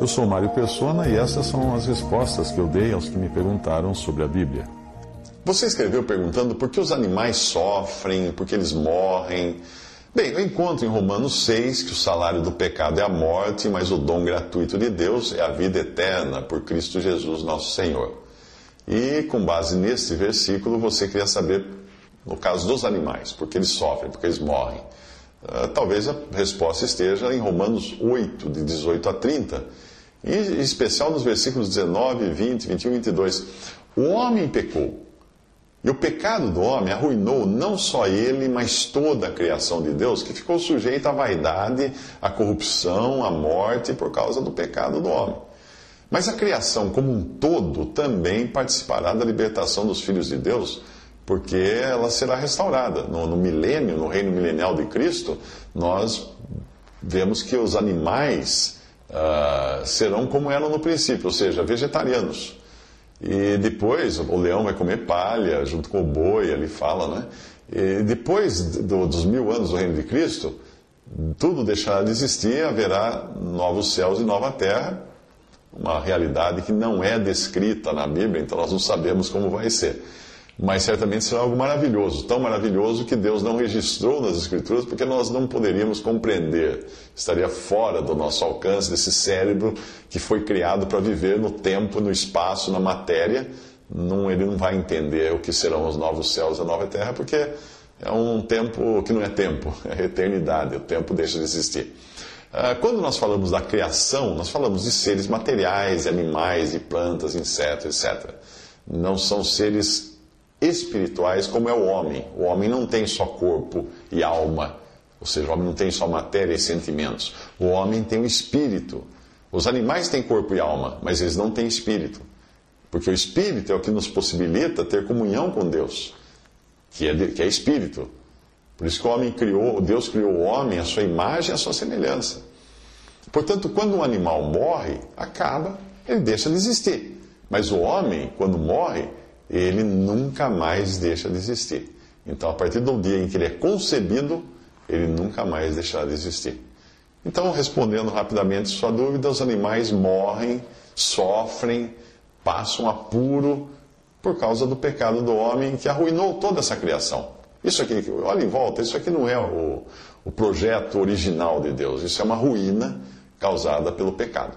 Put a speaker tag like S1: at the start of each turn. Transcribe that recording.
S1: Eu sou Mário Persona e essas são as respostas que eu dei aos que me perguntaram sobre a Bíblia.
S2: Você escreveu perguntando por que os animais sofrem, por que eles morrem. Bem, eu encontro em Romanos 6 que o salário do pecado é a morte, mas o dom gratuito de Deus é a vida eterna por Cristo Jesus, nosso Senhor. E com base nesse versículo, você queria saber, no caso dos animais, por que eles sofrem, por que eles morrem. Uh, talvez a resposta esteja em Romanos 8, de 18 a 30, e em especial nos versículos 19, 20, 21 e 22. O homem pecou e o pecado do homem arruinou não só ele, mas toda a criação de Deus, que ficou sujeita à vaidade, à corrupção, à morte por causa do pecado do homem. Mas a criação como um todo também participará da libertação dos filhos de Deus, porque ela será restaurada. No, no milênio, no reino milenial de Cristo, nós vemos que os animais uh, serão como eram no princípio, ou seja, vegetarianos. E depois o leão vai comer palha junto com o boi, ele fala, né? E depois do, dos mil anos do reino de Cristo, tudo deixará de existir, haverá novos céus e nova terra, uma realidade que não é descrita na Bíblia, então nós não sabemos como vai ser mas certamente será algo maravilhoso, tão maravilhoso que Deus não registrou nas Escrituras, porque nós não poderíamos compreender, estaria fora do nosso alcance, desse cérebro que foi criado para viver no tempo, no espaço, na matéria. Não, ele não vai entender o que serão os novos céus e a nova terra, porque é um tempo que não é tempo, é eternidade, o tempo deixa de existir. Ah, quando nós falamos da criação, nós falamos de seres materiais, animais, de plantas, insetos, etc. Não são seres espirituais como é o homem. O homem não tem só corpo e alma, ou seja, o homem não tem só matéria e sentimentos. O homem tem o um espírito. Os animais têm corpo e alma, mas eles não têm espírito. Porque o espírito é o que nos possibilita ter comunhão com Deus, que é, que é espírito. Por isso que o homem criou, Deus criou o homem à sua imagem à sua semelhança. Portanto, quando um animal morre, acaba, ele deixa de existir. Mas o homem, quando morre, ele nunca mais deixa de existir. Então, a partir do dia em que ele é concebido, ele nunca mais deixará de existir. Então, respondendo rapidamente sua dúvida, os animais morrem, sofrem, passam apuro por causa do pecado do homem que arruinou toda essa criação. Isso aqui, olha em volta, isso aqui não é o, o projeto original de Deus, isso é uma ruína causada pelo pecado.